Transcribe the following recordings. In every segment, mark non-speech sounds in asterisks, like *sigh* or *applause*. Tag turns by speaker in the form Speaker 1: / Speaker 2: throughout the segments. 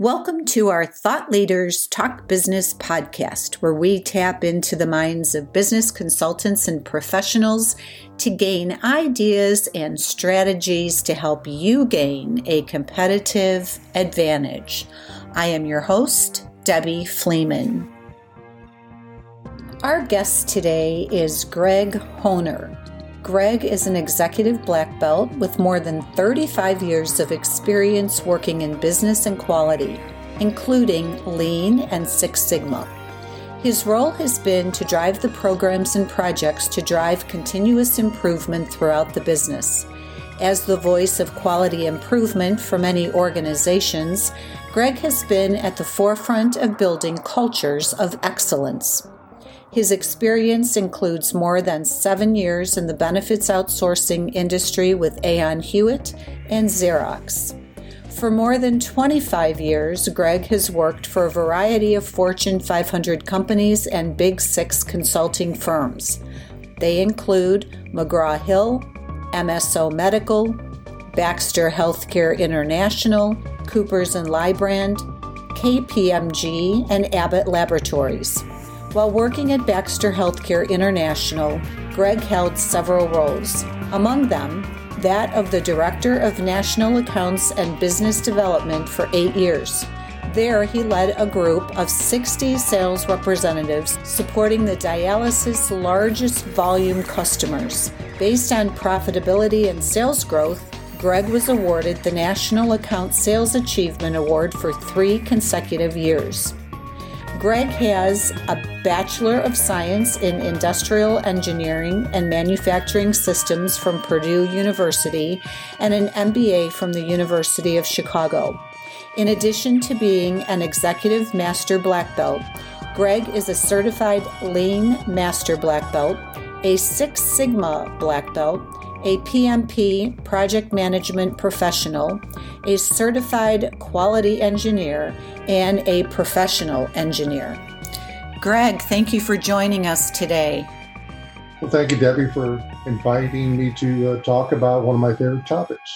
Speaker 1: Welcome to our Thought Leaders Talk Business podcast, where we tap into the minds of business consultants and professionals to gain ideas and strategies to help you gain a competitive advantage. I am your host, Debbie Fleeman. Our guest today is Greg Honer. Greg is an executive black belt with more than 35 years of experience working in business and quality, including Lean and Six Sigma. His role has been to drive the programs and projects to drive continuous improvement throughout the business. As the voice of quality improvement for many organizations, Greg has been at the forefront of building cultures of excellence. His experience includes more than seven years in the benefits outsourcing industry with Aon Hewitt and Xerox. For more than 25 years, Greg has worked for a variety of Fortune 500 companies and Big Six consulting firms. They include McGraw Hill, MSO Medical, Baxter Healthcare International, Coopers and Lybrand, KPMG, and Abbott Laboratories. While working at Baxter Healthcare International, Greg held several roles, among them, that of the Director of National Accounts and Business Development for eight years. There, he led a group of 60 sales representatives supporting the dialysis' largest volume customers. Based on profitability and sales growth, Greg was awarded the National Account Sales Achievement Award for three consecutive years. Greg has a Bachelor of Science in Industrial Engineering and Manufacturing Systems from Purdue University and an MBA from the University of Chicago. In addition to being an Executive Master Black Belt, Greg is a certified Lean Master Black Belt, a Six Sigma Black Belt, a PMP project management professional, a certified quality engineer, and a professional engineer. Greg, thank you for joining us today.
Speaker 2: Well, thank you, Debbie, for inviting me to uh, talk about one of my favorite topics.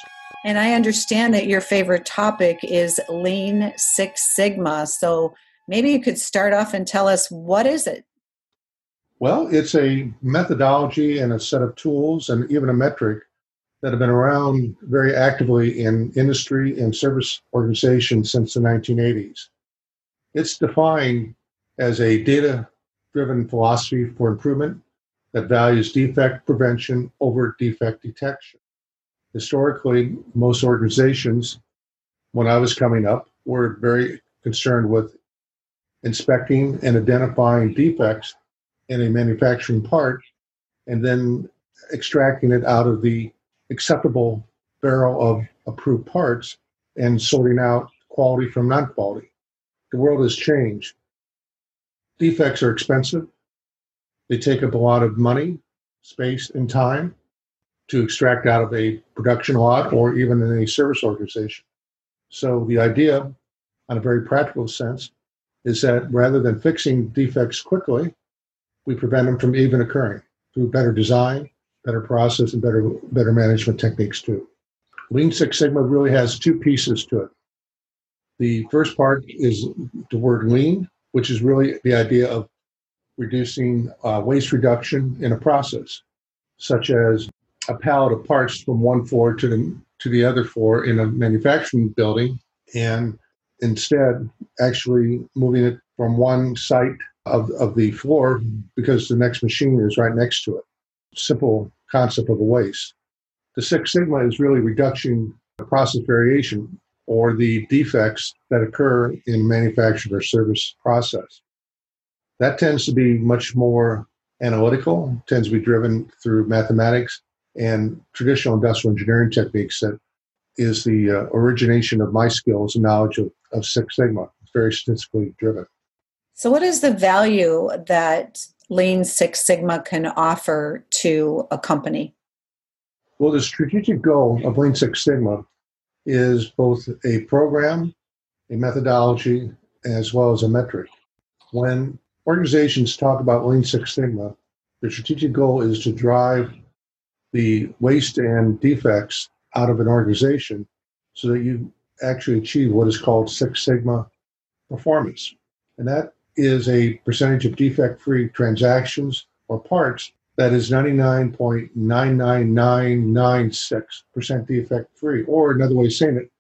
Speaker 1: And I understand that your favorite topic is Lean Six Sigma. So maybe you could start off and tell us what is it?
Speaker 2: Well, it's a methodology and a set of tools and even a metric that have been around very actively in industry and service organizations since the 1980s. It's defined as a data driven philosophy for improvement that values defect prevention over defect detection. Historically, most organizations, when I was coming up, were very concerned with inspecting and identifying defects in a manufacturing part and then extracting it out of the acceptable barrel of approved parts and sorting out quality from non quality. The world has changed. Defects are expensive, they take up a lot of money, space, and time to extract out of a production lot or even in a service organization. So, the idea, on a very practical sense, is that rather than fixing defects quickly, we prevent them from even occurring through better design, better process, and better better management techniques too. Lean Six Sigma really has two pieces to it. The first part is the word lean, which is really the idea of reducing uh, waste reduction in a process, such as a pallet of parts from one floor to the to the other floor in a manufacturing building, and instead actually moving it from one site of, of the floor because the next machine is right next to it. Simple concept of a waste. The Six Sigma is really reduction process variation or the defects that occur in manufacturing or service process. That tends to be much more analytical, tends to be driven through mathematics and traditional industrial engineering techniques that is the uh, origination of my skills and knowledge of, of Six Sigma. It's very statistically driven.
Speaker 1: So, what is the value that Lean Six Sigma can offer to a company?
Speaker 2: Well, the strategic goal of Lean Six Sigma is both a program, a methodology, as well as a metric. When organizations talk about Lean Six Sigma, the strategic goal is to drive the waste and defects out of an organization so that you actually achieve what is called Six Sigma performance. And that is a percentage of defect free transactions or parts that is 99.99996% defect free. Or another way of saying it,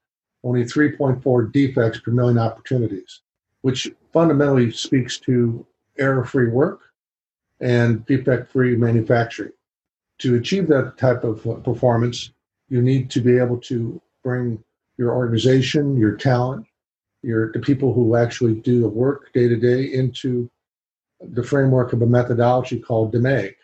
Speaker 2: only 3.4 defects per million opportunities, which fundamentally speaks to error free work and defect free manufacturing. To achieve that type of performance, you need to be able to bring your organization, your talent, your the people who actually do the work day to day into the framework of a methodology called DMAIC,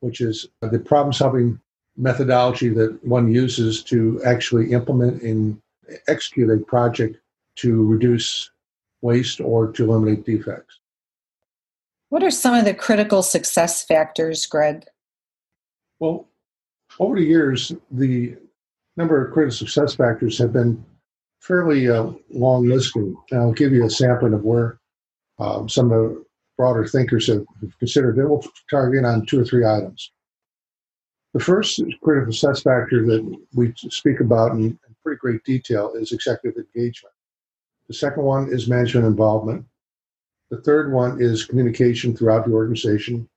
Speaker 2: which is the problem solving methodology that one uses to actually implement and execute a project to reduce waste or to eliminate defects.
Speaker 1: What are some of the critical success factors, Greg?
Speaker 2: Well, over the years, the number of critical success factors have been fairly uh, long and I'll give you a sampling of where um, some of the broader thinkers have considered it. We'll target on two or three items. The first critical success factor that we speak about in, in pretty great detail is executive engagement. The second one is management involvement. The third one is communication throughout the organization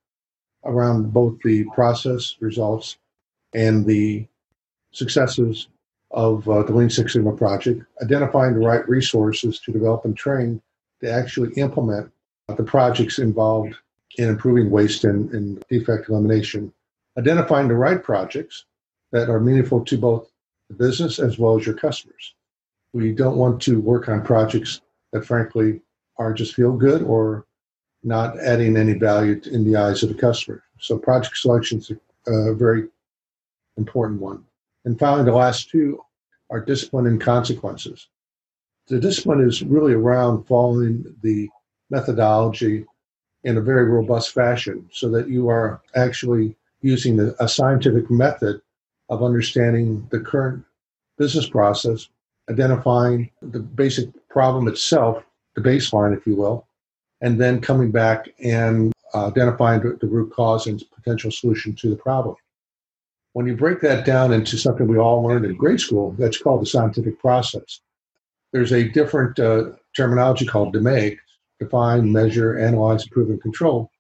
Speaker 2: around both the process results and the successes of uh, the Lean Six Sigma project, identifying the right resources to develop and train to actually implement the projects involved in improving waste and, and defect elimination, identifying the right projects that are meaningful to both the business as well as your customers. We don't want to work on projects that, frankly, are just feel good or not adding any value in the eyes of the customer. So, project selection is a very important one. And finally, the last two are discipline and consequences. The discipline is really around following the methodology in a very robust fashion so that you are actually using a scientific method of understanding the current business process, identifying the basic problem itself, the baseline, if you will, and then coming back and uh, identifying the root cause and potential solution to the problem. When you break that down into something we all learned in grade school, that's called the scientific process. There's a different uh, terminology called DMAIC, define, measure, analyze, improve, and control.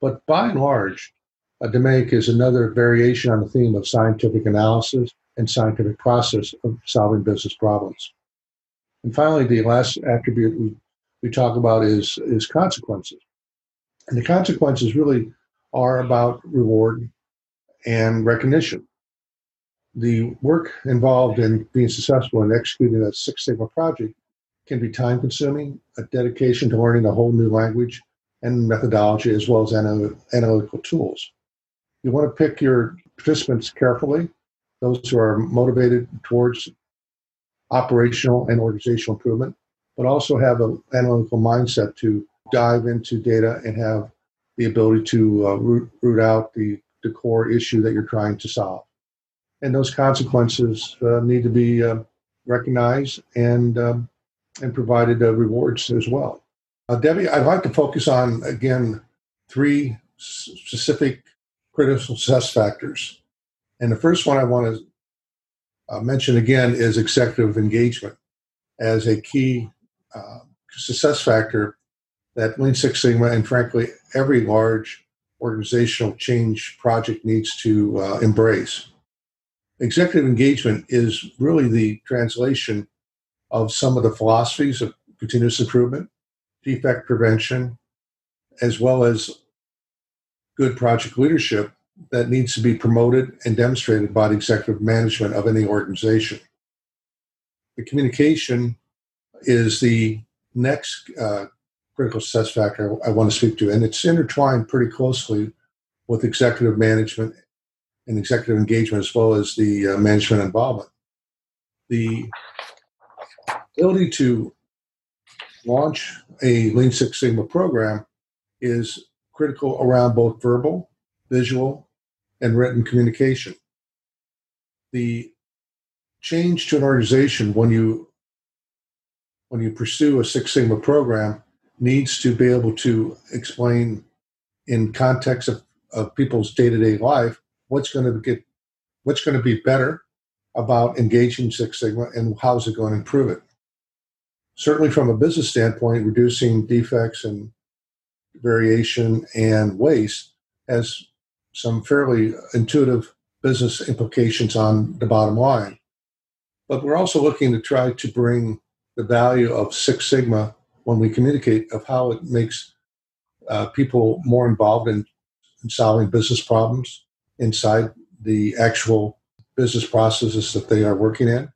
Speaker 2: But by and large, a DMAIC is another variation on the theme of scientific analysis and scientific process of solving business problems. And finally, the last attribute we, we talk about is, is consequences. And the consequences really are about reward and recognition. The work involved in being successful in executing a Six Sigma project can be time consuming, a dedication to learning a whole new language and methodology, as well as analytical tools. You want to pick your participants carefully, those who are motivated towards operational and organizational improvement, but also have an analytical mindset to dive into data and have the ability to uh, root, root out the the core issue that you're trying to solve. And those consequences uh, need to be uh, recognized and um, and provided uh, rewards as well. Uh, Debbie, I'd like to focus on again three specific critical success factors. And the first one I want to uh, mention again is executive engagement as a key success factor that Lean Six Sigma and frankly every large organizational change project needs to uh, embrace. Executive engagement is really the translation of some of the philosophies of continuous improvement, defect prevention, as well as good project leadership that needs to be promoted and demonstrated by the executive management of any organization. The communication is the next uh, critical success factor I want to speak to, and it's intertwined pretty closely with executive management and executive engagement as well as the uh, management involvement. The ability to launch a Lean Six Sigma program is critical around both verbal, visual, and written communication. The change to an organization when you when you pursue a Six Sigma program needs to be able to explain in context of, of people's day-to-day life what's going to get what's going to be better about engaging Six Sigma and how is it going to improve it. Certainly, from a business standpoint, reducing defects and variation and waste has some fairly intuitive business implications on the bottom line. But we're also looking to try to bring the value of Six Sigma when we communicate of how it makes uh, people more involved in, in solving business problems inside the actual business processes that they are working in,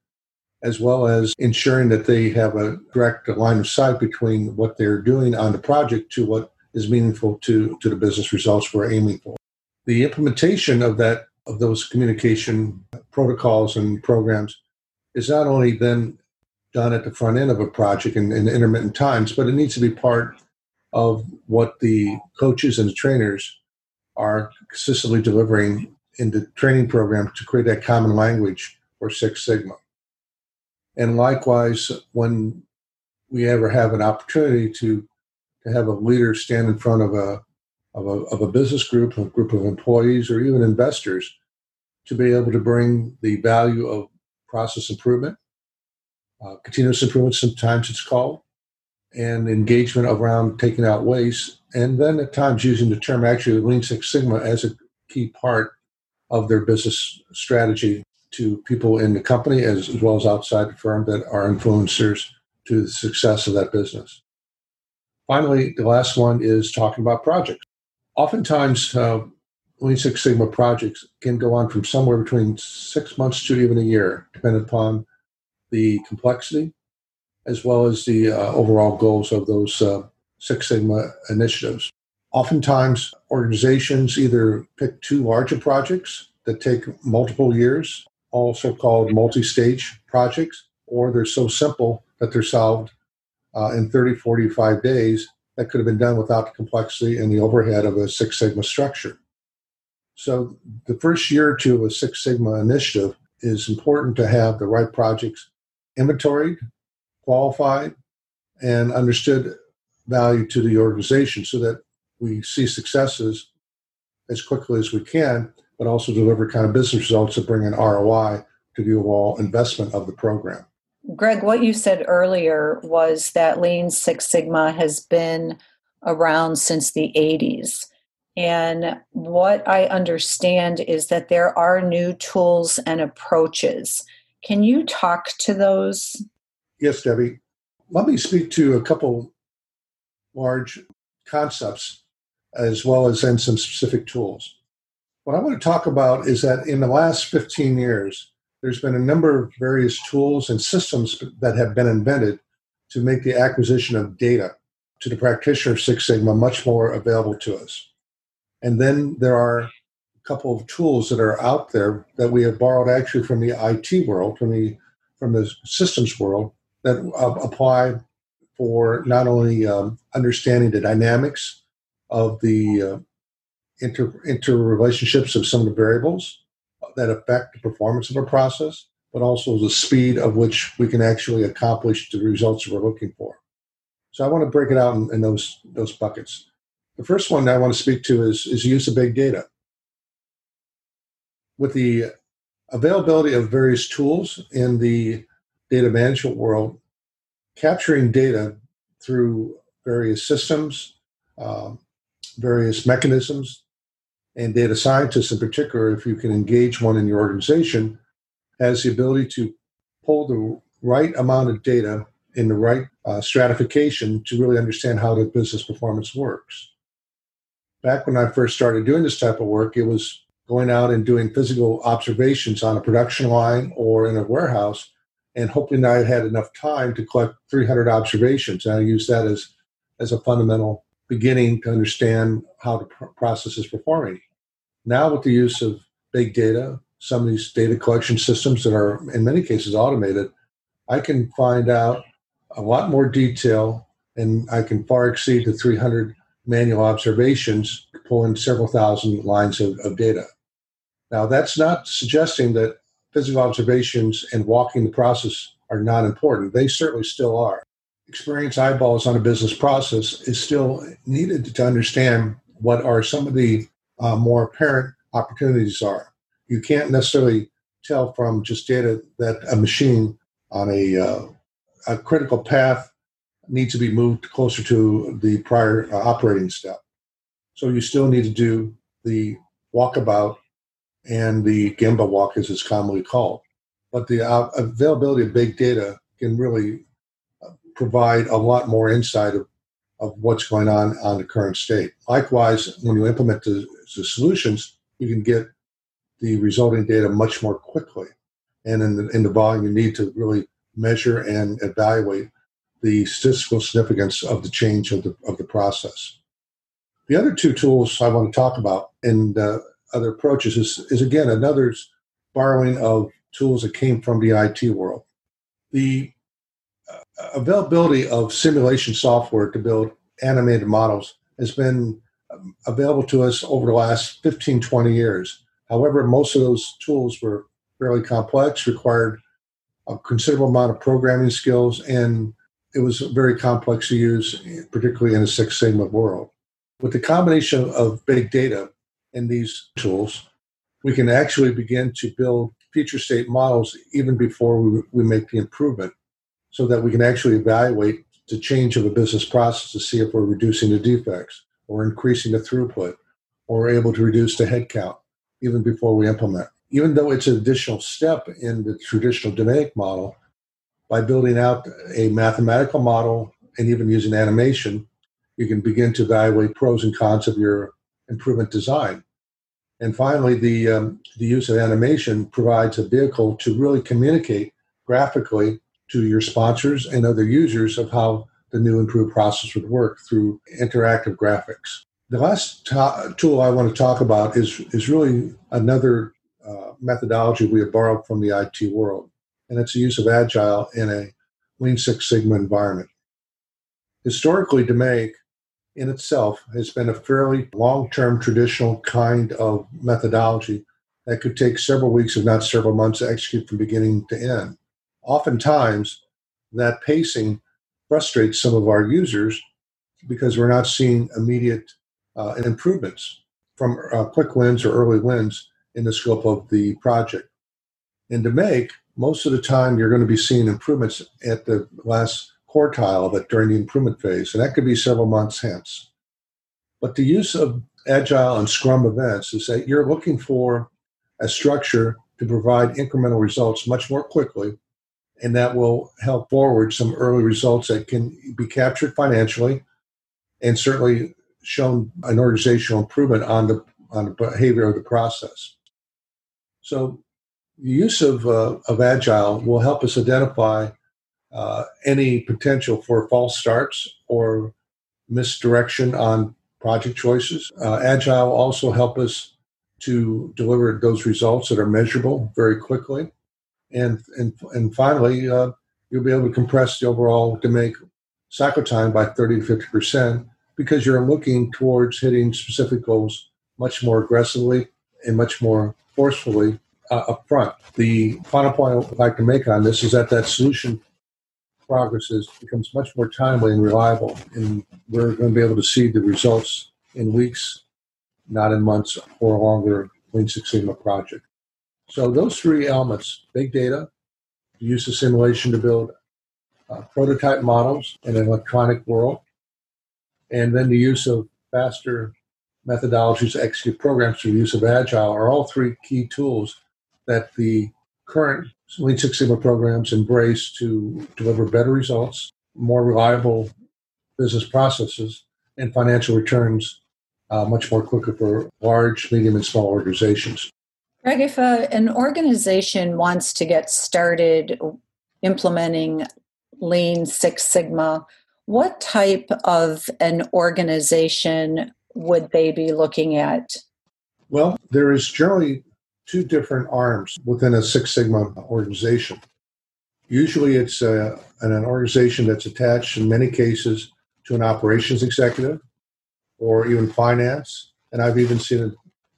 Speaker 2: as well as ensuring that they have a direct line of sight between what they're doing on the project to what is meaningful to, to the business results we're aiming for. The implementation of that of those communication protocols and programs is not only then done at the front end of a project in, in intermittent times, but it needs to be part of what the coaches and the trainers are consistently delivering in the training program to create that common language for Six Sigma. And likewise, when we ever have an opportunity to, to have a leader stand in front of a, of a, of a business group, a group of employees, or even investors, to be able to bring the value of process improvement, uh, continuous improvement, sometimes it's called, and engagement around taking out waste, and then at times using the term actually Lean Six Sigma as a key part of their business strategy to people in the company as, as well as outside the firm that are influencers to the success of that business. Finally, the last one is talking about projects. Oftentimes, uh, Lean Six Sigma projects can go on from somewhere between six months to even a year, depending upon the complexity as well as the uh, overall goals of those uh, Six Sigma initiatives. Oftentimes, organizations either pick two larger projects that take multiple years, also called multi stage projects, or they're so simple that they're solved uh, in 30, 45 days that could have been done without the complexity and the overhead of a Six Sigma structure. So, the first year or two of a Six Sigma initiative is important to have the right projects inventoried, qualified, and understood value to the organization so that we see successes as quickly as we can, but also deliver kind of business results that bring an ROI to the overall investment of the program.
Speaker 1: Greg, what you said earlier was that Lean Six Sigma has been around since the 80s. And what I understand is that there are new tools and approaches. Can you talk to those?
Speaker 2: Yes, Debbie. Let me speak to a couple large concepts as well as then some specific tools. What I want to talk about is that in the last 15 years, there's been a number of various tools and systems that have been invented to make the acquisition of data to the practitioner of Six Sigma much more available to us. And then there are couple of tools that are out there that we have borrowed actually from the IT world, from the from the systems world that uh, apply for not only um, understanding the dynamics of the uh, inter interrelationships of some of the variables that affect the performance of a process, but also the speed of which we can actually accomplish the results we're looking for. So I want to break it out in, in those those buckets. The first one I want to speak to is is use of big data. With the availability of various tools in the data management world, capturing data through various systems, um, various mechanisms, and data scientists in particular, if you can engage one in your organization, has the ability to pull the right amount of data in the right uh, stratification to really understand how the business performance works. Back when I first started doing this type of work, it was going out and doing physical observations on a production line or in a warehouse and hoping that I had enough time to collect 300 observations. And I use that as, as a fundamental beginning to understand how the process is performing. Now, with the use of big data, some of these data collection systems that are in many cases automated, I can find out a lot more detail and I can far exceed the 300 manual observations pulling several thousand lines of, of data. Now, that's not suggesting that physical observations and walking the process are not important. They certainly still are experience eyeballs on a business process is still needed to understand what are some of the uh, more apparent opportunities are. You can't necessarily tell from just data that a machine on a, uh, a critical path needs to be moved closer to the prior uh, operating step. So you still need to do the walkabout and the Gemba walk, as it's commonly called. But the uh, availability of big data can really uh, provide a lot more insight of, of what's going on on the current state. Likewise, when you implement the, the solutions, you can get the resulting data much more quickly. And in the, in the volume, you need to really measure and evaluate the statistical significance of the change of the, of the process. The other two tools I want to talk about in uh, other approaches is, is again another borrowing of tools that came from the IT world. The uh, availability of simulation software to build animated models has been um, available to us over the last 15, 20 years. However, most of those tools were fairly complex, required a considerable amount of programming skills, and it was very complex to use, particularly in a Six Sigma world. With the combination of big data in these tools, we can actually begin to build future state models even before we, we make the improvement so that we can actually evaluate the change of a business process to see if we're reducing the defects or increasing the throughput or able to reduce the headcount even before we implement. Even though it's an additional step in the traditional DMAIC model, by building out a mathematical model and even using animation, you can begin to evaluate pros and cons of your improvement design. And finally, the, um, the use of animation provides a vehicle to really communicate graphically to your sponsors and other users of how the new improved process would work through interactive graphics. The last to- tool I want to talk about is, is really another uh, methodology we have borrowed from the IT world, and it's the use of Agile in a Lean Six Sigma environment. Historically, DMAIC in itself has been a fairly long term traditional kind of methodology that could take several weeks, if not several months, to execute from beginning to end. Oftentimes, that pacing frustrates some of our users because we're not seeing immediate uh, improvements from uh, quick wins or early wins in the scope of the project. And to make, most of the time, you're going to be seeing improvements at the last quartile that during the improvement phase, and that could be several months hence. But the use of agile and scrum events is that you're looking for a structure to provide incremental results much more quickly, and that will help forward some early results that can be captured financially and certainly shown an organizational improvement on the on the behavior of the process. So the use of, uh, of agile will help us identify uh, any potential for false starts or misdirection on project choices. Uh, Agile also help us to deliver those results that are measurable very quickly. And, and, and finally, uh, you'll be able to compress the overall DMAIC cycle time by 30 to 50% because you're looking towards hitting specific goals much more aggressively and much more forcefully uh, up front. The final point I'd like to make on this is that that solution progress is, becomes much more timely and reliable. And we're going to be able to see the results in weeks, not in months or longer Lean Six Sigma project. So those three elements, big data, the use of simulation to build uh, prototype models in an electronic world, and then the use of faster methodologies to execute programs through use of Agile are all three key tools that the current Lean Six Sigma programs embrace to deliver better results, more reliable business processes, and financial returns uh, much more quicker for large, medium, and small organizations.
Speaker 1: Greg, if a, an organization wants to get started implementing Lean Six Sigma, what type of an organization would they be looking at?
Speaker 2: Well, there is generally two different arms within a Six Sigma organization. Usually, it's a, uh, an organization that's attached in many cases to an operations executive or even finance. And I've even seen it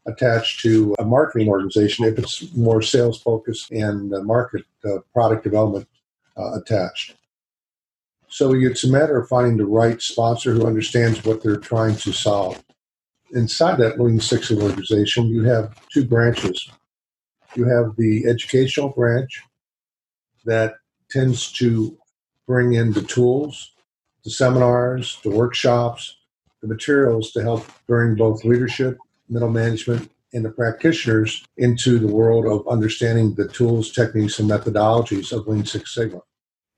Speaker 2: attached to a marketing organization if it's more sales focused and market uh, product development uh, attached. So it's a matter of finding the right sponsor who understands what they're trying to solve. Inside that Lean Six organization, you have two branches You have the educational branch that tends to bring in the tools, the seminars, the workshops, the materials to help bring both leadership, middle management, and the practitioners into the world of understanding the tools, techniques, and methodologies of Lean Six Sigma.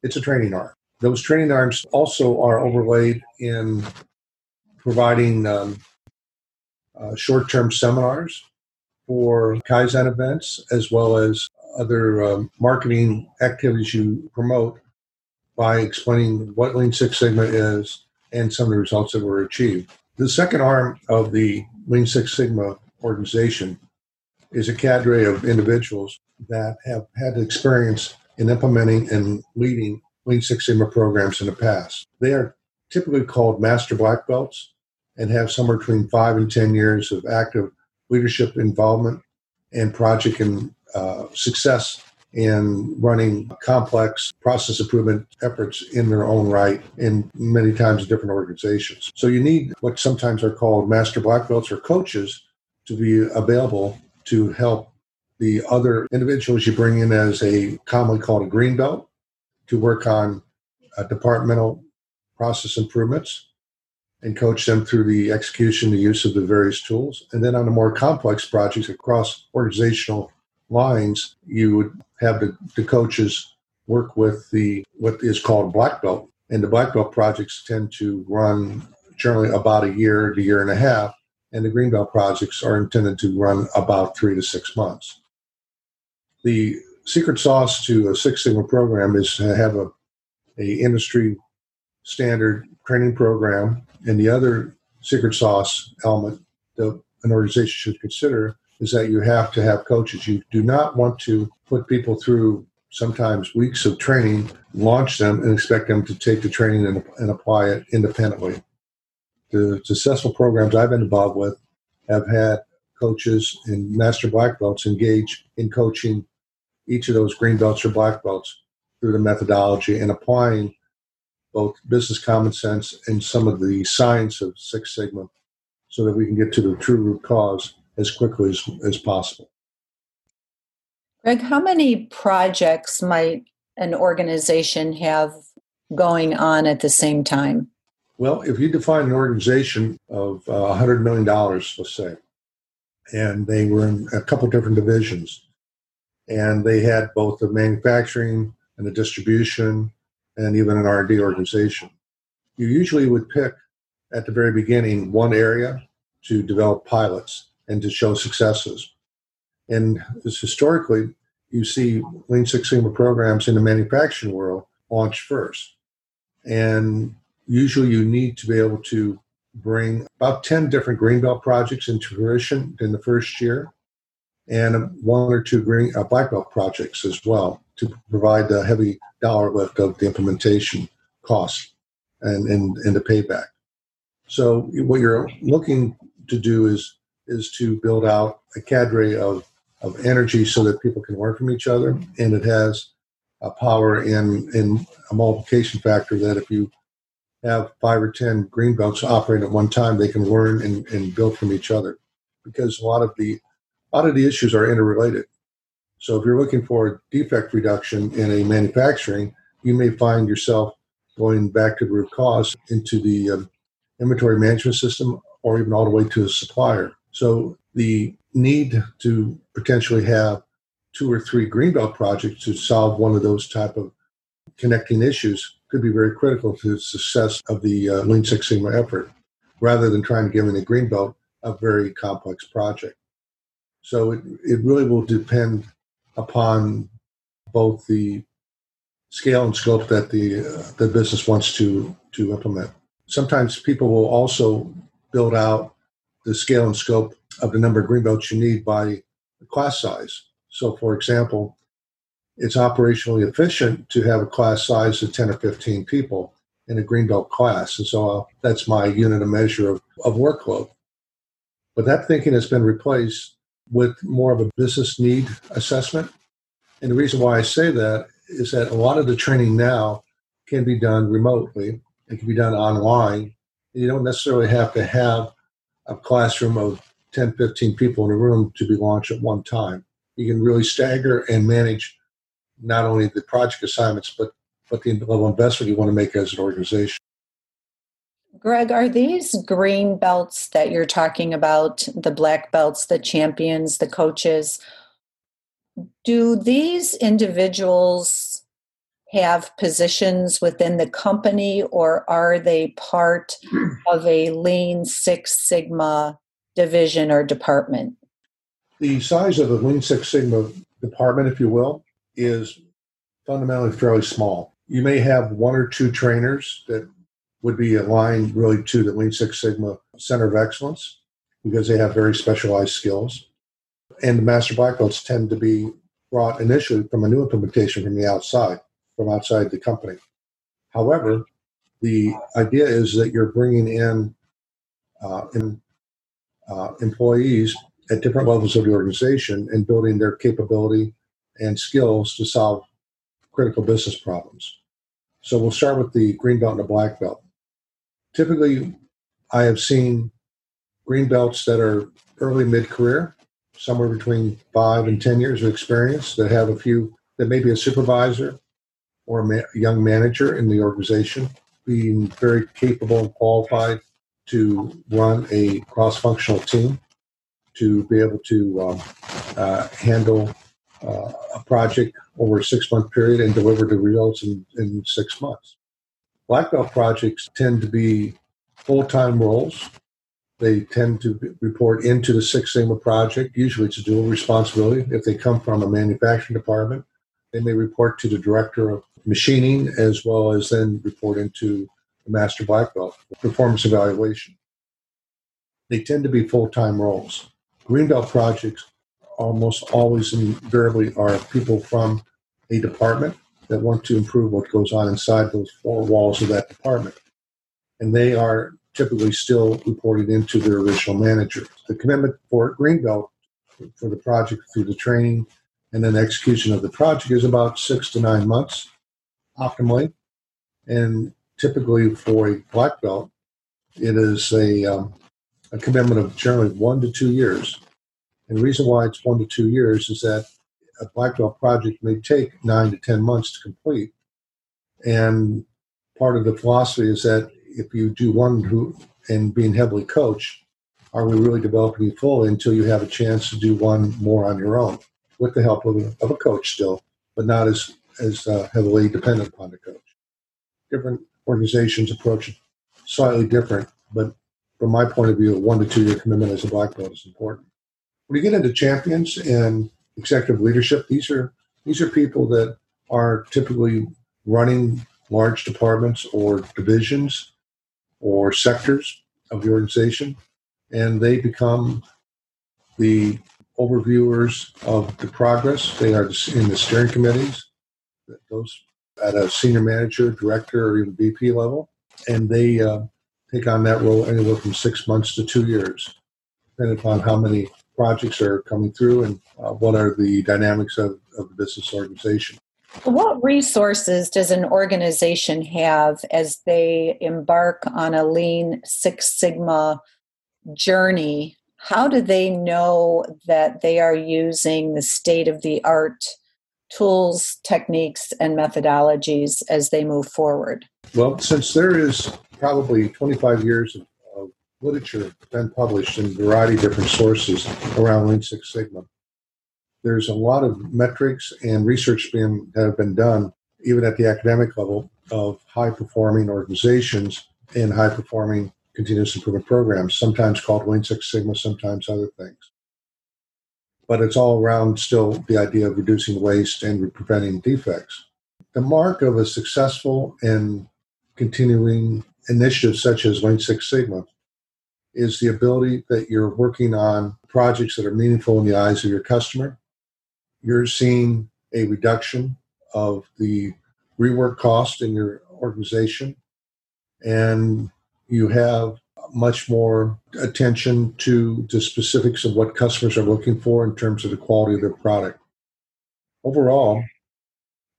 Speaker 2: It's a training arm. Those training arms also are overlaid in providing um, uh, short term seminars for Kaizen events, as well as other um, marketing activities you promote by explaining what Lean Six Sigma is and some of the results that were achieved. The second arm of the Lean Six Sigma organization is a cadre of individuals that have had experience in implementing and leading Lean Six Sigma programs in the past. They are typically called master black belts and have somewhere between five and 10 years of active leadership involvement and project and uh, success in running complex process improvement efforts in their own right in many times different organizations. So you need what sometimes are called master black belts or coaches to be available to help the other individuals you bring in as a commonly called a green belt to work on uh, departmental process improvements and coach them through the execution, the use of the various tools. And then on the more complex projects across organizational lines, you would have the, the coaches work with the what is called black belt. And the black belt projects tend to run generally about a year to year and a half. And the green belt projects are intended to run about three to six months. The secret sauce to a Six Sigma program is to have a, a industry standard training program. And the other secret sauce element that an organization should consider is that you have to have coaches. You do not want to put people through sometimes weeks of training, launch them, and expect them to take the training and, and apply it independently. The successful programs I've been involved with have had coaches and master black belts engage in coaching each of those green belts or black belts through the methodology and applying both business common sense and some of the science of Six Sigma so that we can get to the true root cause as quickly as, as possible.
Speaker 1: Greg, how many projects might an organization have going on at the same time?
Speaker 2: Well, if you define an organization of uh, $100 million, let's say, and they were in a couple different divisions, and they had both the manufacturing and the distribution and even an R&D organization. You usually would pick at the very beginning one area to develop pilots and to show successes. And historically, you see Lean Six Sigma programs in the manufacturing world launch first. And usually you need to be able to bring about 10 different Greenbelt projects into fruition in the first year and one or two green uh, black belt projects as well to provide the heavy dollar lift of the implementation costs and, and, and the payback. So what you're looking to do is is to build out a cadre of, of energy so that people can learn from each other and it has a power in in a multiplication factor that if you have five or ten green belts operating at one time, they can learn and, and build from each other. Because a lot of the lot of the issues are interrelated. So if you're looking for defect reduction in a manufacturing, you may find yourself going back to the root cause into the um, inventory management system or even all the way to a supplier. So the need to potentially have two or three greenbelt projects to solve one of those type of connecting issues could be very critical to the success of the uh, Lean Six Sigma effort, rather than trying to give in a greenbelt a very complex project. So it, it really will depend upon both the scale and scope that the uh, the business wants to to implement. Sometimes people will also build out the scale and scope of the number of greenbelts you need by class size. So, for example, it's operationally efficient to have a class size of 10 or 15 people in a greenbelt class. And so uh, that's my unit of measure of, of workload. But that thinking has been replaced with more of a business need assessment. And the reason why I say that is that a lot of the training now can be done remotely, it can be done online. You don't necessarily have to have a classroom of 10, 15 people in a room to be launched at one time. you can really stagger and manage not only the project assignments, but, but the level investment you want to make as an organization.
Speaker 1: Greg, are these green belts that you're talking about, the black belts, the champions, the coaches, do these individuals have positions within the company or are they part *clears throat* of a lean six sigma division or department?
Speaker 2: The size of the lean six sigma department if you will is fundamentally fairly small. You may have one or two trainers that would be aligned really to the lean six sigma center of excellence because they have very specialized skills and the master black belts tend to be brought initially from a new implementation from the outside from outside the company. However, the idea is that you're bringing in, uh, in uh, employees at different levels of the organization and building their capability and skills to solve critical business problems. So we'll start with the green belt and the black belt. Typically, I have seen green belts that are early mid career, somewhere between five and 10 years of experience, that have a few, that may be a supervisor, or a ma- young manager in the organization, being very capable and qualified to run a cross-functional team, to be able to um, uh, handle uh, a project over a six-month period and deliver the results in, in six months. Black belt projects tend to be full-time roles. They tend to report into the Six Sigma project. Usually, it's a dual responsibility. If they come from a manufacturing department, they may report to the director of machining as well as then report into the master black belt performance evaluation. They tend to be full time roles. Green belt projects almost always invariably are people from a department that want to improve what goes on inside those four walls of that department. And they are typically still reported into their original manager. The commitment for Greenbelt for the project through the training and then the execution of the project is about six to nine months optimally. And typically for a black belt, it is a, um, a commitment of generally one to two years. And the reason why it's one to two years is that a black belt project may take nine to 10 months to complete. And part of the philosophy is that if you do one who, and being heavily coached, are we really developing you fully until you have a chance to do one more on your own with the help of a, of a coach still, but not as as uh, heavily dependent upon the coach. Different organizations approach it slightly different, but from my point of view, a one to two year commitment as a black belt is important. When you get into champions and executive leadership, these are these are people that are typically running large departments or divisions or sectors of the organization, and they become the overviewers of the progress. They are in the steering committees those at a senior manager, director, or even VP level, and they uh, take on that role anywhere from six months to two years, depending upon how many projects are coming through and uh, what are the dynamics of, of the business organization.
Speaker 1: What resources does an organization have as they embark on a Lean Six Sigma journey? How do they know that they are using the state of the art tools, techniques, and methodologies as they move forward?
Speaker 2: Well, since there is probably 25 years of, of literature been published in a variety of different sources around Lean Six Sigma, there's a lot of metrics and research being, that have been done, even at the academic level, of high performing organizations and high performing continuous improvement programs, sometimes called Lean Six Sigma, sometimes other things but it's all around still the idea of reducing waste and preventing defects. The mark of a successful and continuing initiative such as Lean Six Sigma is the ability that you're working on projects that are meaningful in the eyes of your customer. You're seeing a reduction of the rework cost in your organization, and you have much more attention to the specifics of what customers are looking for in terms of the quality of their product. Overall,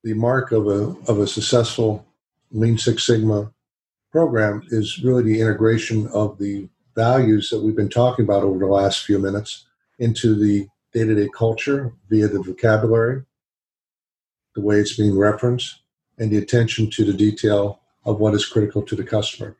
Speaker 2: the mark of a, of a successful Lean Six Sigma program is really the integration of the values that we've been talking about over the last few minutes into the day to day culture via the vocabulary, the way it's being referenced, and the attention to the detail of what is critical to the customer.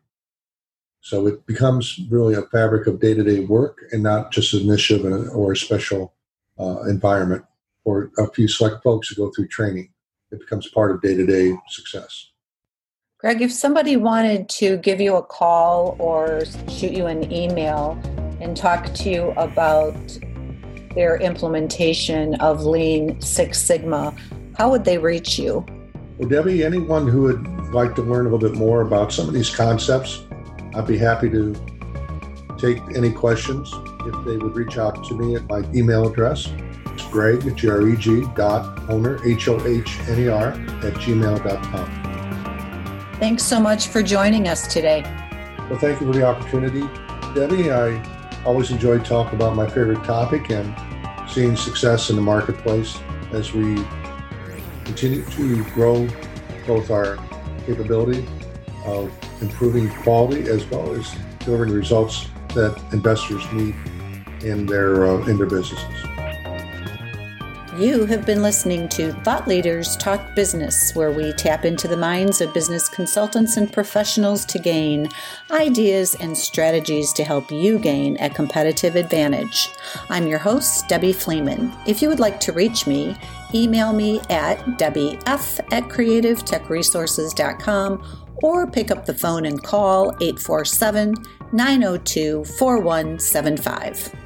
Speaker 2: So it becomes really a fabric of day to day work and not just an initiative or a special uh, environment for a few select folks who go through training. It becomes part of day to day success.
Speaker 1: Greg, if somebody wanted to give you a call or shoot you an email and talk to you about their implementation of Lean Six Sigma, how would they reach you?
Speaker 2: Well, Debbie, anyone who would like to learn a little bit more about some of these concepts, I'd be happy to take any questions if they would reach out to me at my email address. It's greg, G-R-E-G, dot Hohner, H-O-H-N-E-R, at gmail.com.
Speaker 1: Thanks so much for joining us today.
Speaker 2: Well, thank you for the opportunity, Debbie. I always enjoy talking about my favorite topic and seeing success in the marketplace as we continue to grow both our capability of improving quality as well as delivering results that investors need in their uh, in their businesses.
Speaker 1: You have been listening to Thought Leaders Talk Business, where we tap into the minds of business consultants and professionals to gain ideas and strategies to help you gain a competitive advantage. I'm your host, Debbie Fleeman. If you would like to reach me, email me at debbief at creativetechresources.com or pick up the phone and call 847 902 4175.